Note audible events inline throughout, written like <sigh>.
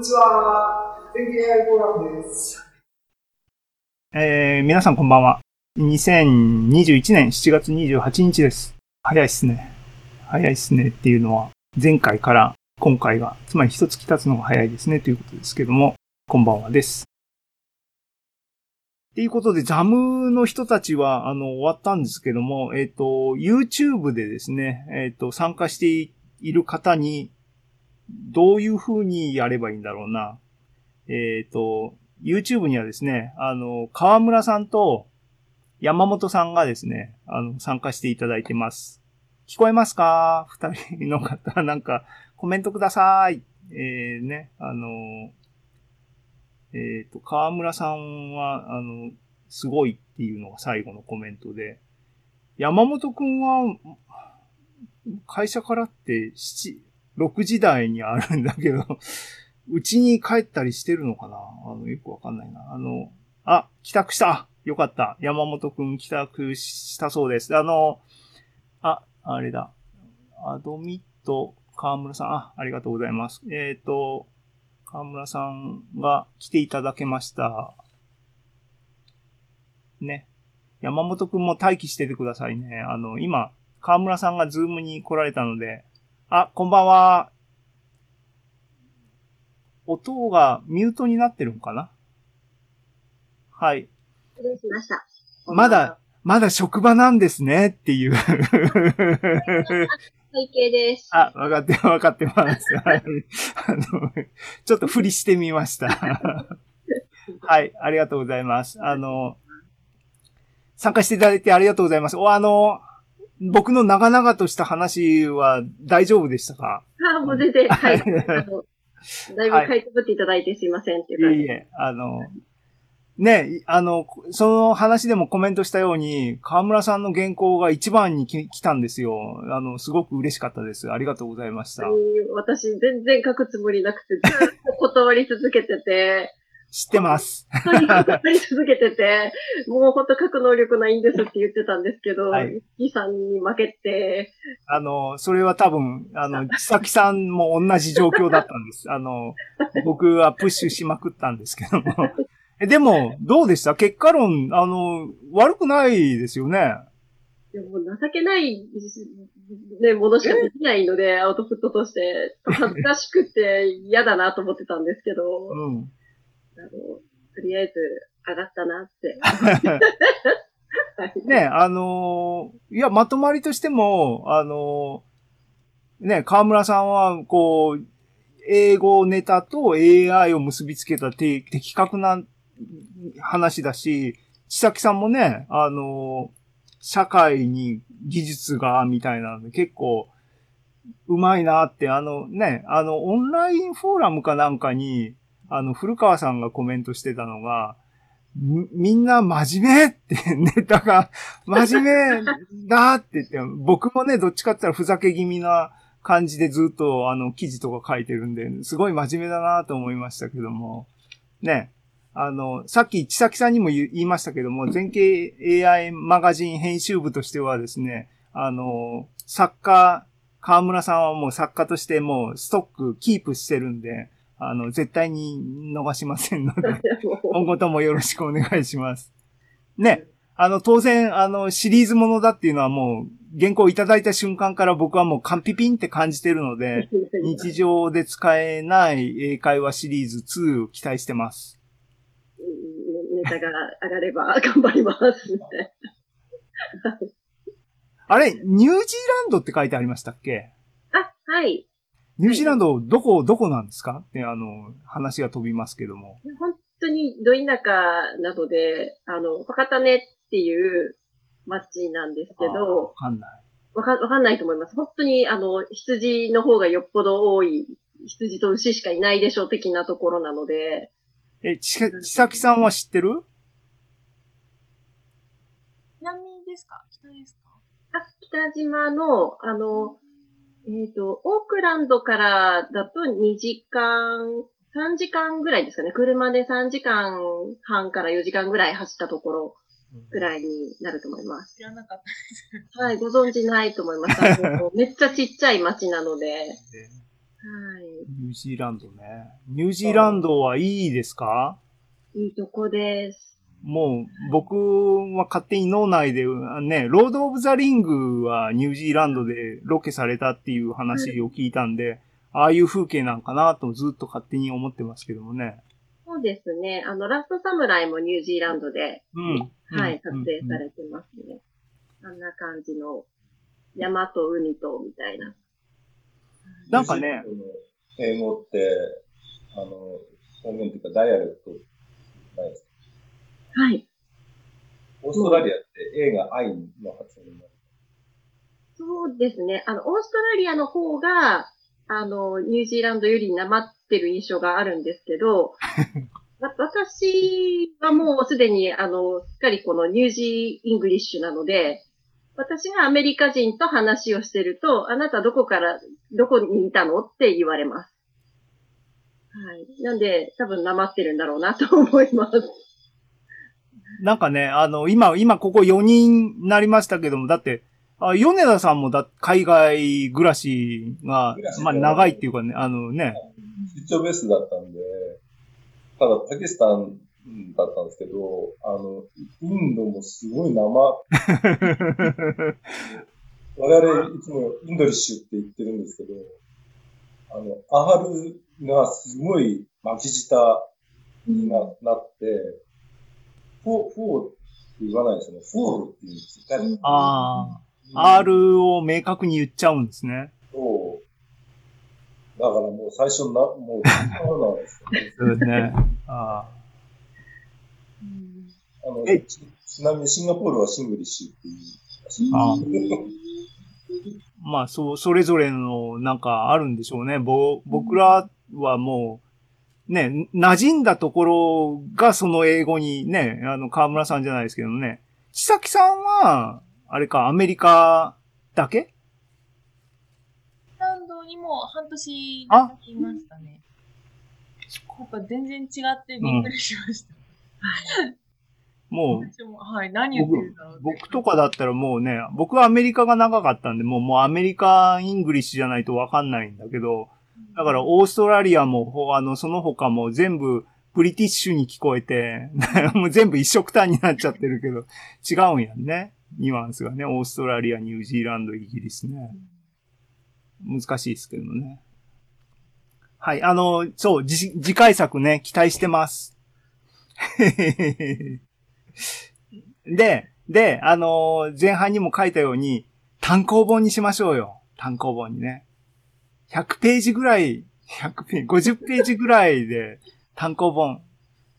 にちは。天気 AI フォーラムです。えー、皆さんこんばんは。2021年7月28日です。早いっすね。早いっすねっていうのは、前回から今回が、つまり一月経つのが早いですねということですけども、こんばんはです。っていうことで、ザムの人たちは、あの、終わったんですけども、えっ、ー、と、YouTube でですね、えっ、ー、と、参加している方に、どういう風にやればいいんだろうな。えっ、ー、と、YouTube にはですね、あの、河村さんと山本さんがですね、あの、参加していただいてます。聞こえますか？二人の方、<laughs> なんか、コメントください。えー、ね、あの、えっ、ー、と、河村さんは、あの、すごいっていうのが最後のコメントで、山本くんは、会社からって7、6時台にあるんだけど、<laughs> うちに帰ったりしてるのかな？あの、よくわかんないな。あの、あ、帰宅したよかった。山本くん帰宅したそうです。あの、あ、あれだ。アドミット、河村さん、あ、ありがとうございます。えっ、ー、と、河村さんが来ていただけました。ね。山本くんも待機しててくださいね。あの、今、河村さんがズームに来られたので、あ、こんばんは。音がミュートになってるのかな？はい。失礼しました。まだ、まだ職場なんですね？っていう <laughs> 背景です。あ、わかって、わかってます。はい。あの、ちょっと振りしてみました。<laughs> はい、ありがとうございます。あの、参加していただいてありがとうございます。お、あの、僕の長々とした話は大丈夫でしたか？あ、もう全然、はい。<laughs> だいぶ書いてぶっていただいてすいませんっていう感じ。いえいえ、あの、ね、あの、その話でもコメントしたように、河村さんの原稿が一番に来たんですよ。あの、すごく嬉しかったです。ありがとうございました。私、全然書くつもりなくて、ずっと断り続けてて、知ってます。<laughs> やり続けてて、もう本当書く能力ないんですって言ってたんですけど、はい、キさんに負けて。あの、それは多分、あの、<laughs> 千崎さんも同じ状況だったんです。あの、僕はプッシュしまくったんですけども。でも、どうでした？結果論、あの、悪くないですよね。でも情けない、ね、ものしかできないので、アウトプットとして、恥ずかしくて嫌だなと思ってたんですけど。うん。あの、とりあえず上がったなって。<laughs> ね、あのー、いや、まとまりとしても、あのー、ね、河村さんは、こう、英語ネタと AI を結びつけた的確な話だし、千崎さんもね、あのー、社会に技術が、みたいなので、結構、うまいなって、あのね、あの、オンラインフォーラムかなんかに、あの、古川さんがコメントしてたのが、みんな真面目って <laughs> ネタが真面目だって言って、僕もね、どっちかって言ったらふざけ気味な感じでずっとあの記事とか書いてるんで、すごい真面目だなと思いましたけども、ね、あの、さっき千崎さんにも言いましたけども、全景 AI マガジン編集部としてはですね、あの、作家、河村さんはもう作家としてもうストックキープしてるんで、あの、絶対に逃しませんので、<laughs> 今後ともよろしくお願いします。ね。あの、当然、あの、シリーズものだっていうのはもう、原稿いただいた瞬間から僕はもうカンピピンって感じてるので、<laughs> 日常で使えない英会話シリーズ2を期待してます。ネタが上がれば頑張ります。あれ、ニュージーランドって書いてありましたっけ？あ、はい。ニュージーランド、どこ、どこなんですか？って、あの、話が飛びますけども。本当にど田舎なので、あの、博多根っていう町なんですけど、わかんない。わかわかんないと思います。本当に、あの、羊の方がよっぽど多い、羊と牛しかいないでしょう的なところなので。え、ち、ちさきさんは知ってる？南ですか？北ですか？あ、北島の、あの、えっ、ー、と、オークランドからだと2時間、3時間ぐらいですかね。車で3時間半から4時間ぐらい走ったところぐらいになると思います。知らなかったです。はい、ご存知ないと思います。<laughs> めっちゃちっちゃい町なので。ニュージーランドね。ニュージーランドはいいですか？いいとこです。もう、僕は勝手に脳内で、ね、ロード・オブ・ザ・リングはニュージーランドでロケされたっていう話を聞いたんで、ああいう風景なんかなとずっと勝手に思ってますけどもね。そうですね。あの、ラストサムライもニュージーランドで、うん。はい、うん撮影されてますね。あんな感じの山と海とみたいな。なんかね、英語って、あの、方言っていうか dialect ないですかはい。オーストラリアって A が I の発音になる。そうですね。あの、オーストラリアの方が、あの、ニュージーランドよりなまってる印象があるんですけど、<laughs> わ私はもうすでに、あの、すっかりこのニュージー English なので、私がアメリカ人と話をしてると、あなたどこから、どこにいたのって言われます。はい。なんで、多分なまってるんだろうなと思います。なんかね、あの、今、今ここ4人になりましたけども、だって、あ米田さんもだ、海外暮らしがまあ長いっていうかね、あのね、出張ベースだったんで、ただパキスタンだったんですけど、あの、インドもすごい生、<laughs> 我々いつも Indlish って言ってるんですけど、あの、 R がすごい巻き舌にななって、フォー、フォーって言わないですよね。 four って言うんですよ。ああ、R を明確に言っちゃうんですね。そう。だからもう最初な、もう、そうなんですよね。そうですね。ああのえ？ちちなみにシンガポールは Singlish っていうらしい。あまあ、そう、それぞれのなんかあるんでしょうね。ぼ、僕らはもう、ね、馴染んだところがその英語にね、あの、河村さんじゃないですけどね。千崎さんは、あれか、アメリカだけ？ランドにも半年いましたね。やっぱ全然違ってびっくりしました。もう、私も、はい、何言ってるんだろう。僕とかだったらもうね、僕はアメリカが長かったんで、もう、もうアメリカ English じゃないとわかんないんだけど、だからオーストラリアも、あの、その他も全部 British に聞こえて、<laughs> もう全部一緒くたになっちゃってるけど、違うんやんね。ニュアンスがね、オーストラリア、ニュージーランド、イギリスね。難しいですけどね。はい、あの、そう、次次回作ね、期待してます。<laughs> で、で、あの前半にも書いたように、単行本にしましょうよ。単行本にね。100ページぐらい、100ページ、50ページぐらいで単行本。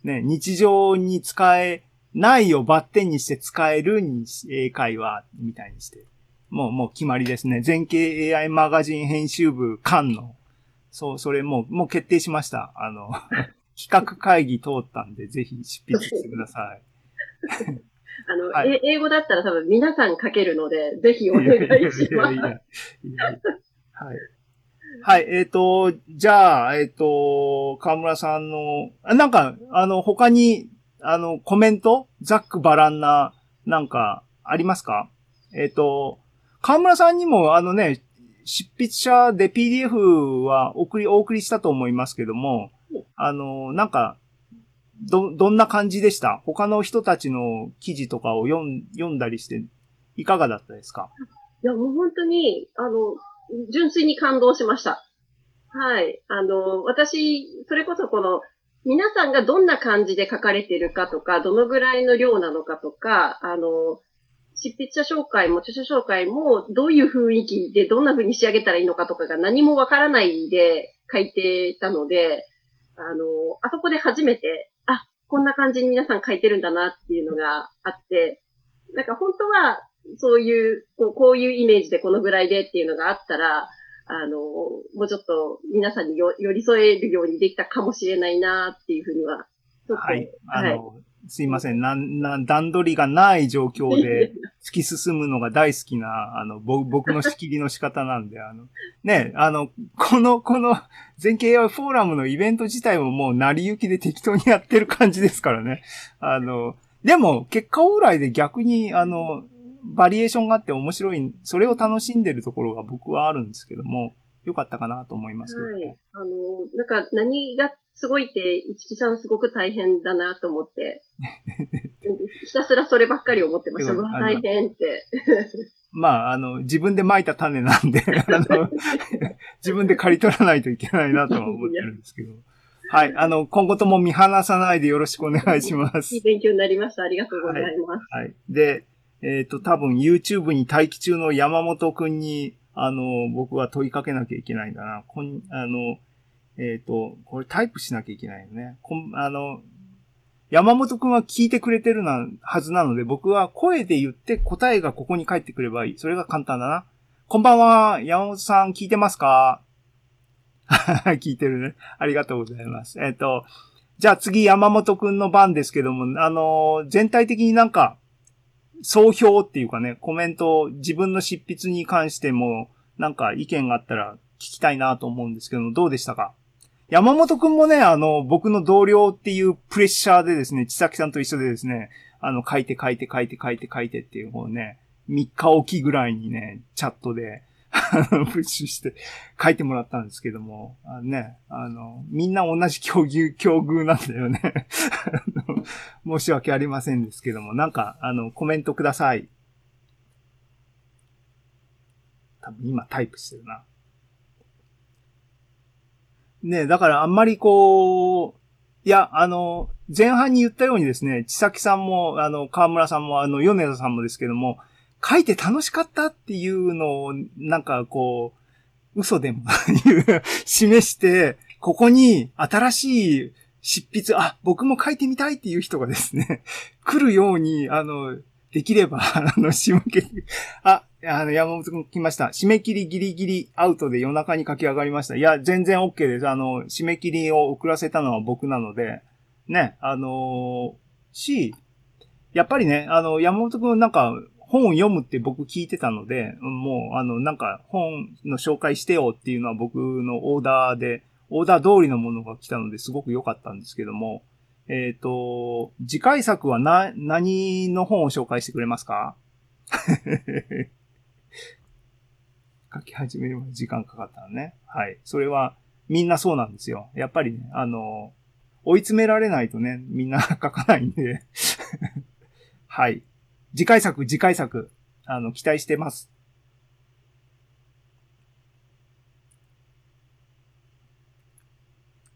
ね、日常に使えないをバッテンにして使えるに英会話みたいにして。もう、もう決まりですね。全景 AI マガジン編集部間の。そう、それもう、もう決定しました。あの、<laughs> 企画会議通ったんで、ぜひ執筆してください。<laughs> あの、はいえ英語だったら多分皆さん書けるので、ぜひお願いします。いやいやいやはい。はい、えっ、と、じゃあ、えっ、と、河村さんの、あなんか、あの、他に、あの、コメント？ざっくばらんな、なんか、ありますか？えっ、と、河村さんにも、あのね、執筆者で PDF は送り、お送りしたと思いますけども、あの、なんか、ど、どんな感じでした？他の人たちの記事とかを読ん読んだりして、いかがだったですか？いや、もう本当に、あの、純粋に感動しました。はい。あの、私、それこそこの、皆さんがどんな感じで書かれてるかとか、どのぐらいの量なのかとか、あの、執筆者紹介も著書紹介も、どういう雰囲気でどんな風に仕上げたらいいのかとかが何もわからないで書いてたので、あの、あそこで初めて、あ、こんな感じに皆さん書いてるんだなっていうのがあって、なんか本当は、そういう、こうこういうイメージでこのぐらいでっていうのがあったら、あの、もうちょっと皆さんによ寄り添えるようにできたかもしれないなっていうふうには、はい。あはいの、すいません。なん、なん、段取りがない状況で <laughs> 突き進むのが大好きな、あの、ぼ僕の仕切りの仕方なんで、あの、ね、あの、この、この、全景 AI フォーラムのイベント自体ももう成り行きで適当にやってる感じですからね。あの、でも、結果オーライで逆に、あの、バリエーションがあって面白い、それを楽しんでるところが僕はあるんですけども、良かったかなと思いますけど、はい。あの、なんか何がすごいって、一木さんすごく大変だなと思って、<laughs> ひたすらそればっかり思ってました。大変って。<laughs> まあ、あの、自分で蒔いた種なんで、<laughs> あの、自分で刈り取らないといけないなとは思ってるんですけど。はい。あの、今後とも見放さないでよろしくお願いしますいい。勉強になりました。ありがとうございます。はい。で、えっ、と、多分 YouTube に待機中の山本くんに、あの、僕は問いかけなきゃいけないんだな。こん、あの、えっ、と、これタイプしなきゃいけないよね。こん、あの、山本くんは聞いてくれてるな、はずなので、僕は声で言って答えがここに返ってくればいい。それが簡単だな。こんばんは、山本さん聞いてますか？<laughs> 聞いてるね。ありがとうございます。えっ、と、じゃあ次山本くんの番ですけども、あの、全体的になんか、総評っていうかね、コメント、自分の執筆に関しても、なんか意見があったら聞きたいなと思うんですけど、どうでしたか？山本くんもね、あの、僕の同僚っていうプレッシャーでですね、千崎さんと一緒でですね、あの、書いて書いて書いて書いて書いてっていう、方ね、3日おきぐらいにね、チャットで、プッシュして書いてもらったんですけども、あのね、あの、みんな同じ境遇、境遇なんだよね。申し訳ありませんですけども、なんか、あの、コメントください。多分今タイプしてるな。ねだからあんまりこう、いや、あの、前半に言ったようにですね、千崎さんも、あの、河村さんも、あの、米田さんもですけども、書いて楽しかったっていうのを、なんかこう、嘘でも示して、ここに新しい執筆、あ、僕も書いてみたいっていう人がですね、<laughs> 来るように、あの、できれば、<laughs> あの、締め切り、あ、あの、山本くん来ました。締め切りギリギリアウトで夜中に駆け上がりました。いや、全然 OK です。あの、締め切りを遅らせたのは僕なので、ね、あのし、やっぱりね、あの、山本くんなんか、本を読むって僕聞いてたので、もう、あの、なんか、本の紹介してよっていうのは僕のオーダーで、オーダー通りのものが来たのですごく良かったんですけども、えっ、と、次回作はな、何の本を紹介してくれますか？<laughs> 書き始めるまで時間かかったのね。はい。それは、みんなそうなんですよ。やっぱりね、あの、追い詰められないとね、みんな <laughs> 書かないんで。はい。次回作、次回作、あの、期待してます。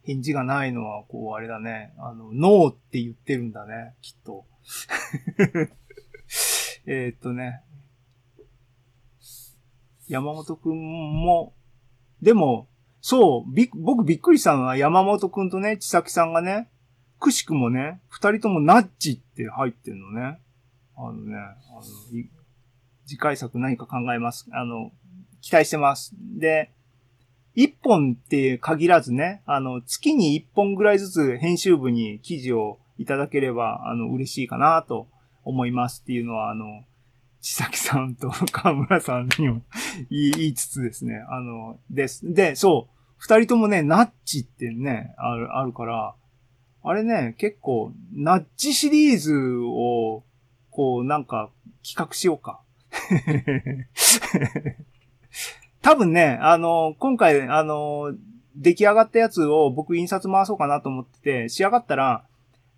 返事がないのは、こう、あれだね。あの、ノーって言ってるんだね、きっと。<laughs> えっとね。山本くんも、でも、そう、び、僕びっくりしたのは山本くんとね、千崎さんがね、くしくもね、二人ともナッジって入ってるのね。あのね、あの、次回作何か考えます。あの、期待してます。で、一本って限らずね、あの、月に一本ぐらいずつ編集部に記事をいただければ、あの、嬉しいかなと思いますっていうのは、あの、千崎さんと <laughs> 河村さんにも <laughs> 言いつつですね、あの、です。で、そう、二人ともね、ナッチってね、ある、あるから、あれね、結構、ナッチシリーズを、こう、なんか、企画しようか。<laughs> 多分ね、あの、今回、あの、出来上がったやつを僕印刷回そうかなと思ってて、仕上がったら、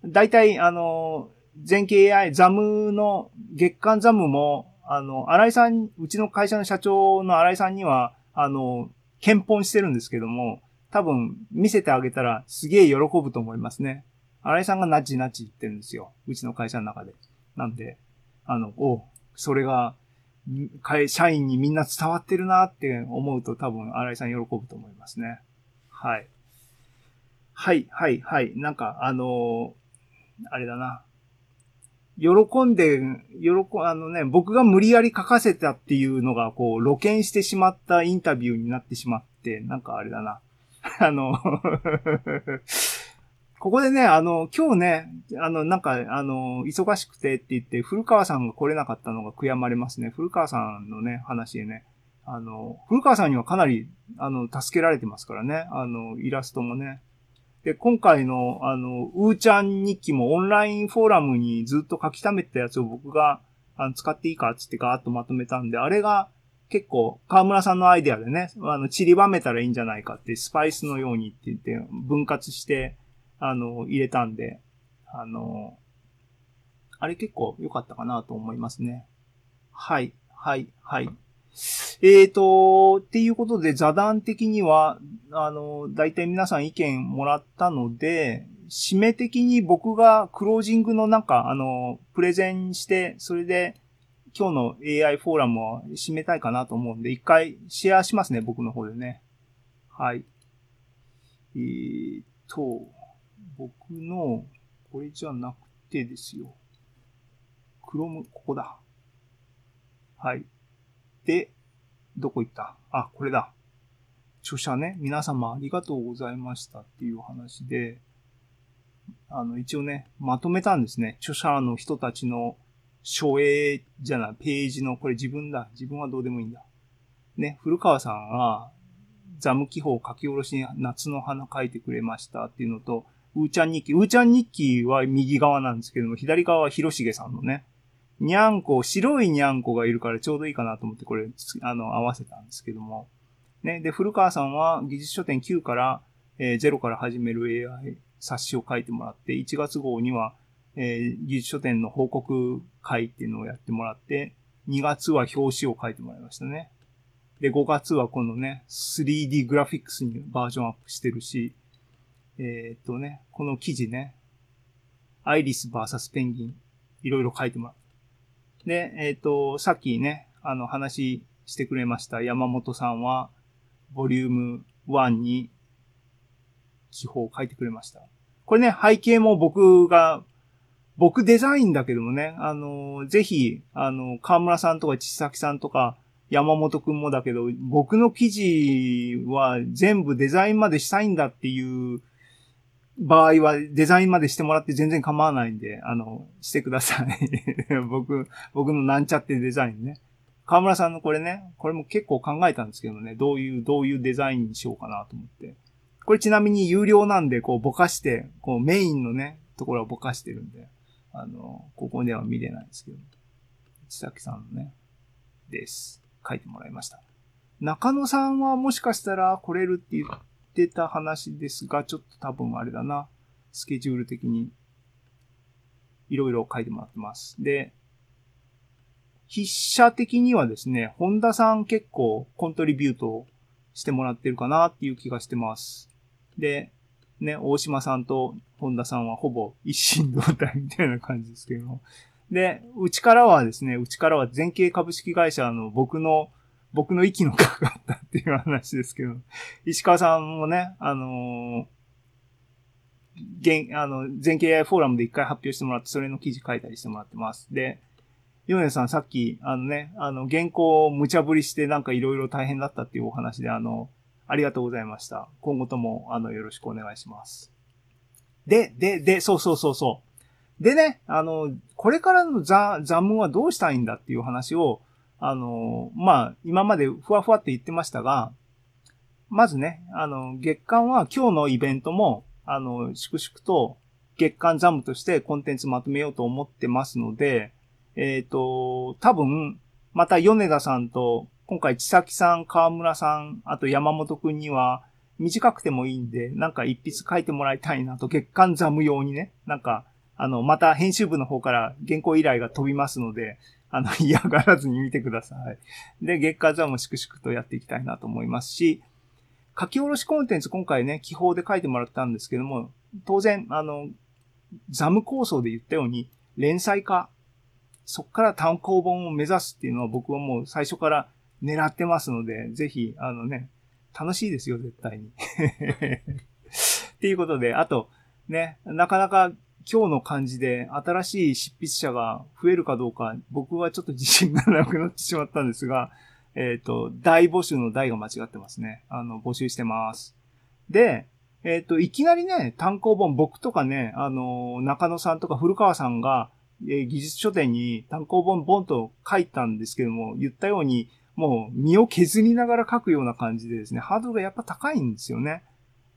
だいたい、あの、全景 AI、ザムの、月間ザムも、あの、新井さん、うちの会社の社長の新井さんには、あの、検本してるんですけども、多分見せてあげたらすげえ喜ぶと思いますね。新井さんがナッチナッチ言ってるんですよ。うちの会社の中で。なんで、あの、おそれが、会社員にみんな伝わってるなって思うと多分新井さん喜ぶと思いますね。はい。はい、はい、はい。なんか、あのーあれだな。喜んで、喜、あのね、僕が無理やり書かせたっていうのが、こう、露見してしまったインタビューになってしまって、なんかあれだな。<laughs> あの、ここでね、あの、今日ね、あの、なんか、あの、忙しくてって言って、古川さんが来れなかったのが悔やまれますね。古川さんのね、話でね。あの、古川さんにはかなり、あの、助けられてますからね。あの、イラストもね。で、今回の、あの、うーちゃん日記もオンラインフォーラムにずっと書き溜めたやつを僕が、あの、使っていいかっつってガーッとまとめたんで、あれが、結構、河村さんのアイデアでね、あの、散りばめたらいいんじゃないかって、スパイスのようにって言って、分割して、あの、入れたんで、あの、あれ結構良かったかなと思いますね。はい、はい、はい。えーと、っていうことで、座談的には、あの、大体皆さん意見もらったので、締め的に僕がクロージングのなんか、あの、プレゼンして、それで、今日の AI フォーラムを締めたいかなと思うんで、一回シェアしますね、僕の方でね。はい。えーと、僕の、これじゃなくてですよ。クロム、ここだ。はい。で、どこ行った？あ、これだ。著者ね、皆様ありがとうございましたっていう話で、あの、一応ね、まとめたんですね。著者の人たちの書影じゃない、ページの、これ自分だ。自分はどうでもいいんだ。ね、古川さんが、ザム記法書き下ろしに夏の花書いてくれましたっていうのと、うーちゃん日記。うーちゃん日記は右側なんですけども、左側は広重さんのね、にゃんこ、白いにゃんこがいるからちょうどいいかなと思ってこれ、あの、合わせたんですけども。ね。で、古川さんは技術書店9から、えー0から始める AI 冊子を書いてもらって、1月号には、えー技術書店の報告会っていうのをやってもらって、2月は表紙を書いてもらいましたね。で、5月はこのね、3D グラフィックスにバージョンアップしてるし、えーっとね、この記事ね、アイリス VS ペンギン、いろいろ書いてもらった。で、えっ、と、さっきね、あの話してくれました山本さんは、ボリューム1に記法を書いてくれました。これね、背景も僕が、僕デザインだけどもね、あの、ぜひ、あの、河村さんとか千崎さんとか、山本くんもだけど、僕の記事は全部デザインまでしたいんだっていう場合はデザインまでしてもらって全然構わないんで、あの、してください。<laughs> 僕、僕のなんちゃってデザインね。河村さんのこれね、これも結構考えたんですけどね、どういう、どういうデザインにしようかなと思って。これちなみに有料なんで、こうぼかして、こうメインのね、ところはぼかしてるんで、あの、ここでは見れないんですけど。千崎さんのね、です。書いてもらいました。中野さんはもしかしたら来れるって言ってた話ですが、ちょっと多分あれだな。スケジュール的にいろいろ書いてもらってます。で、筆者的にはですね、本田さん結構コントリビュートしてもらってるかなっていう気がしてます。で、ね、大島さんと本田さんはほぼ一心同体みたいな感じですけども。で、うちからはですね、うちからは全景株式会社の僕の、僕の息のかかったっていう話ですけど、石川さんもね、あのー現、あの、全景 AI フォーラムで一回発表してもらって、それの記事書いたりしてもらってます。で、ヨネさんさっき、あのね、あの、原稿を無茶ぶりしてなんかいろいろ大変だったっていうお話で、あの、ありがとうございました。今後とも、あの、よろしくお願いします。で、で、で、そうそうそうそう。でね、あの、これからのザ、ザムはどうしたいんだっていう話を、あの、まあ、今までふわふわって言ってましたが、まずね、あの、月間は今日のイベントも、あの、粛々と月間ザムとしてコンテンツまとめようと思ってますので、えっ、と、多分、また米田さんと、今回千崎さん、河村さん、あと山本くんには、短くてもいいんで、なんか一筆書いてもらいたいなと、月間ザム用にね、なんか、あの、また編集部の方から原稿依頼が飛びますので、あの、<laughs> 嫌がらずに見てください。で、月間ザム粛々とやっていきたいなと思いますし、書き下ろしコンテンツ今回ね、記法で書いてもらったんですけども、当然、あの、ザム構想で言ったように、連載化、そっから単行本を目指すっていうのは僕はもう最初から狙ってますので、ぜひ、あのね、楽しいですよ、絶対に。<laughs> っていうことで、あと、ね、なかなか今日の感じで新しい執筆者が増えるかどうか、僕はちょっと自信がなくなってしまったんですが、えっ、と、大募集の大が間違ってますね。あの、募集してます。で、えっ、と、いきなりね、単行本、僕とかね、あの、中野さんとか古川さんが、えー技術書店に単行本ボンと書いたんですけども、言ったように、もう身を削りながら書くような感じでですね、ハードルがやっぱ高いんですよね。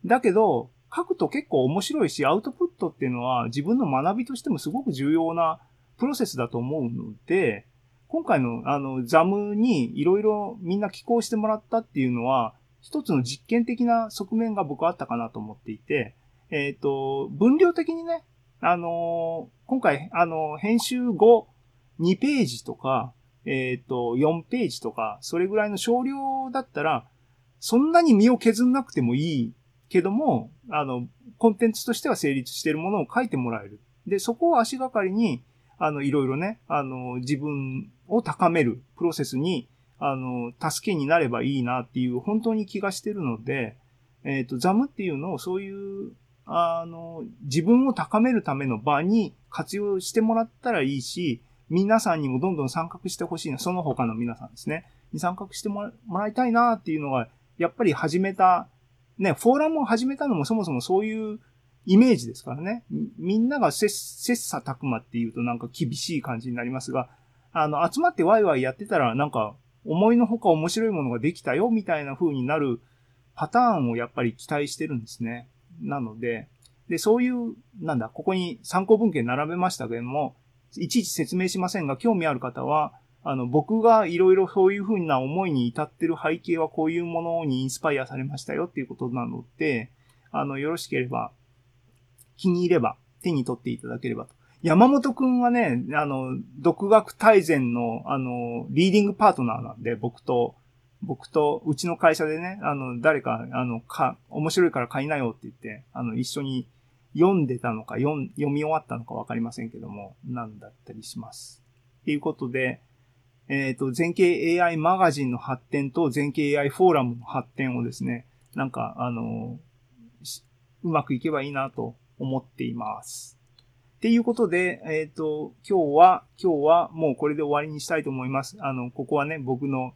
だけど、書くと結構面白いし、アウトプットっていうのは自分の学びとしてもすごく重要なプロセスだと思うので、今回のあの、ザムにいろいろみんな寄稿してもらったっていうのは、一つの実験的な側面が僕はあったかなと思っていて、えっ、と、分量的にね、あのー今回、あの、編集後、2ページとか、えっ、と、4ページとか、それぐらいの少量だったら、そんなに身を削んなくてもいいけども、あの、コンテンツとしては成立しているものを書いてもらえる。で、そこを足がかりに、あの、いろいろね、あの、自分を高めるプロセスに、あの、助けになればいいなっていう、本当に気がしてるので、えっ、と、ザムっていうのをそういう、あの、自分を高めるための場に活用してもらったらいいし、皆さんにもどんどん参画してほしいな、その他の皆さんですね。に参画してもらいたいなっていうのが、やっぱり始めた、ね、フォーラムを始めたのもそもそもそういうイメージですからね。みんなが切切磋琢磨っていうとなんか厳しい感じになりますが、あの、集まってワイワイやってたらなんか思いのほか面白いものができたよみたいな風になるパターンをやっぱり期待してるんですね。なので、で、そういう、なんだ、ここに参考文献並べましたけれども、いちいち説明しませんが、興味ある方は、あの、僕がいろいろそういうふうな思いに至ってる背景はこういうものにインスパイアされましたよっていうことなので、あの、よろしければ、気に入れば手に取っていただければと。山本くんはね、あの、独学大全の、あの、リーディングパートナーなんで、僕と、僕と、うちの会社でね、あの、誰か、あの、か、面白いから買いなよって言って、あの、一緒に読んでたのか、読読み終わったのかわかりませんけども、なんだったりします。ということで、えっ、と、全景 AI マガジンの発展と全景 AI フォーラムの発展をですね、なんか、あの、しうまくいけばいいなと思っています。っていうことで、えっ、と、今日は、今日はもうこれで終わりにしたいと思います。あの、ここはね、僕の、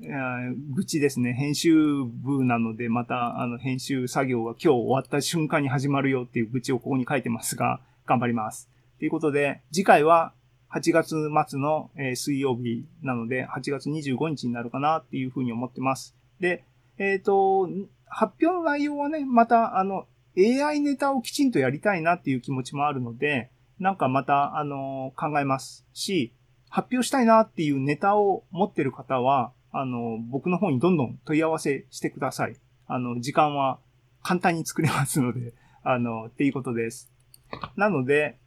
えー愚痴ですね。編集部なので、また、あの、編集作業が今日終わった瞬間に始まるよっていう愚痴をここに書いてますが、頑張ります。ということで、次回は8月末の、え水曜日なので、8月25日になるかなっていうふうに思ってます。で、えっ、と、発表の内容はね、また、あの、AI ネタをきちんとやりたいなっていう気持ちもあるので、なんかまた、あの、考えますし、発表したいなっていうネタを持ってる方は、あの、僕の方にどんどん問い合わせしてください。あの、時間は簡単に作れますので、あの、っていうことです。なので、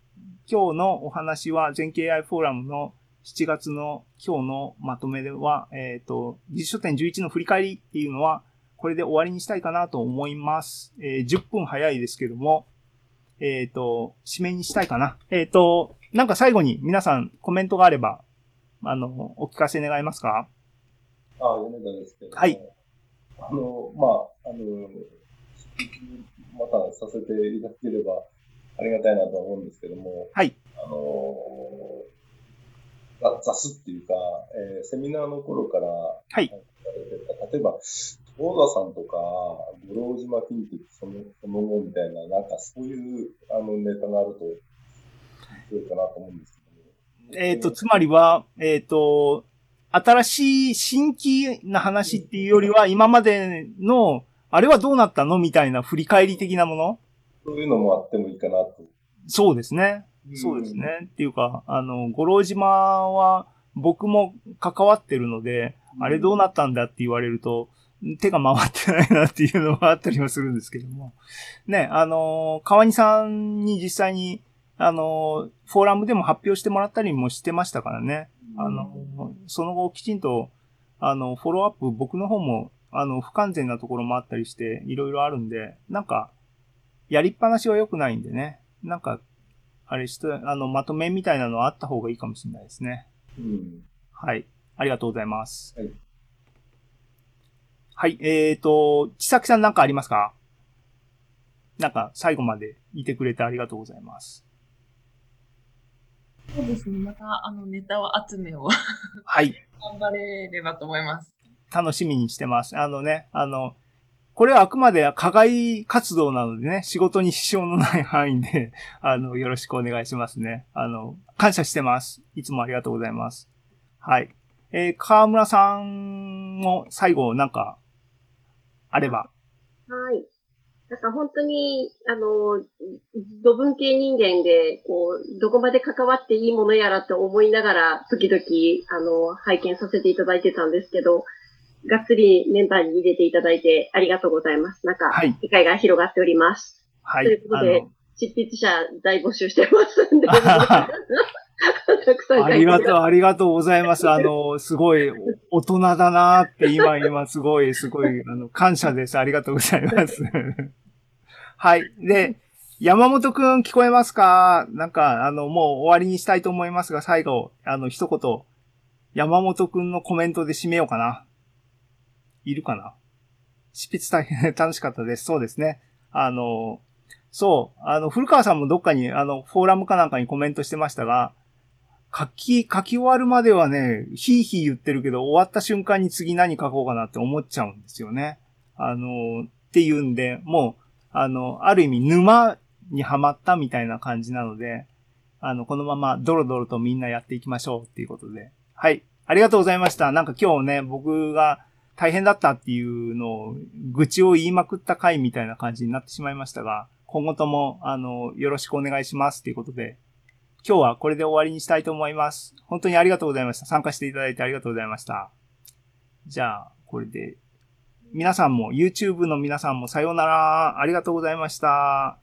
今日のお話は、全景 AI フォーラムの7月の今日のまとめでは、えっ、と、実書店11の振り返りっていうのは、これで終わりにしたいかなと思います。えー10分早いですけども、えっ、と、締めにしたいかな。えっ、と、なんか最後に皆さんコメントがあれば、あの、お聞かせ願えますか？あ、米田ですけども。はい。あの、まあ、あの、またさせていただければありがたいなと思うんですけども、はい。あの、ざ雑っていうか、えーセミナーの頃から、はい例えば、東田さんとか、五郎島金時そのその後みたいな、なんかそういうあのネタがあると、面白いかなと思うんですけども。えっ、と、つまりは、えっ、と、新しい新規な話っていうよりは、今までの、あれはどうなったのみたいな振り返り的なものそういうのもあってもいいかなと。そうですね。そうですね。っていうか、あの、五郎島は僕も関わってるので、あれどうなったんだって言われると、手が回ってないなっていうのはあったりはするんですけども。ね、あの、川西さんに実際に、あの、フォーラムでも発表してもらったりもしてましたからね。あの、その後きちんと、あの、フォローアップ僕の方も、あの、不完全なところもあったりして、いろいろあるんで、なんか、やりっぱなしは良くないんでね。なんか、あれして、あの、まとめみたいなのはあった方がいいかもしれないですね。うん。はい。ありがとうございます。はい。はい。えーと、ちさきさんなんかありますか？なんか、最後までいてくれてありがとうございます。そうですね。また、あの、ネタを集めをはい。頑張れればと思います。楽しみにしてます。あのね、あの、これはあくまで課外活動なのでね、仕事に支障のない範囲で、<laughs> あの、よろしくお願いしますね。あの、感謝してます。いつもありがとうございます。はい。えー、河村さんも最後なんか、あれば。はい。なんか本当に、あの、土文系人間で、こう、どこまで関わっていいものやらと思いながら、時々、あの、拝見させていただいてたんですけど、がっつりメンバーに入れていただいてありがとうございます。なんか、はい。理解が広がっております。はい。ということで執筆者大募集してますんで。<laughs> ありがとう、う。ありがとうございます。あの、すごい、お大人だなって、今、今、すごい、すごい、あの、感謝です。ありがとうございます。<laughs> はい。で、山本くん聞こえますか？なんか、あの、もう終わりにしたいと思いますが、最後、あの、一言、山本くんのコメントで締めようかな。いるかな？執筆大変 <laughs> 楽しかったです。そうですね。あの、そう、あの、古川さんもどっかに、あの、フォーラムかなんかにコメントしてましたが、書き、書き終わるまではね、ひいひい言ってるけど、終わった瞬間に次何書こうかなって思っちゃうんですよね。あの、っていうんで、もう、あの、ある意味沼にはまったみたいな感じなので、あの、このままドロドロとみんなやっていきましょうっていうことで。はい。ありがとうございました。なんか今日ね、僕が大変だったっていうのを、愚痴を言いまくった回みたいな感じになってしまいましたが、今後とも、あの、よろしくお願いしますっていうことで、今日はこれで終わりにしたいと思います。本当にありがとうございました。参加していただいてありがとうございました。じゃあ、これで、皆さんも、YouTube の皆さんもさようなら。ありがとうございました。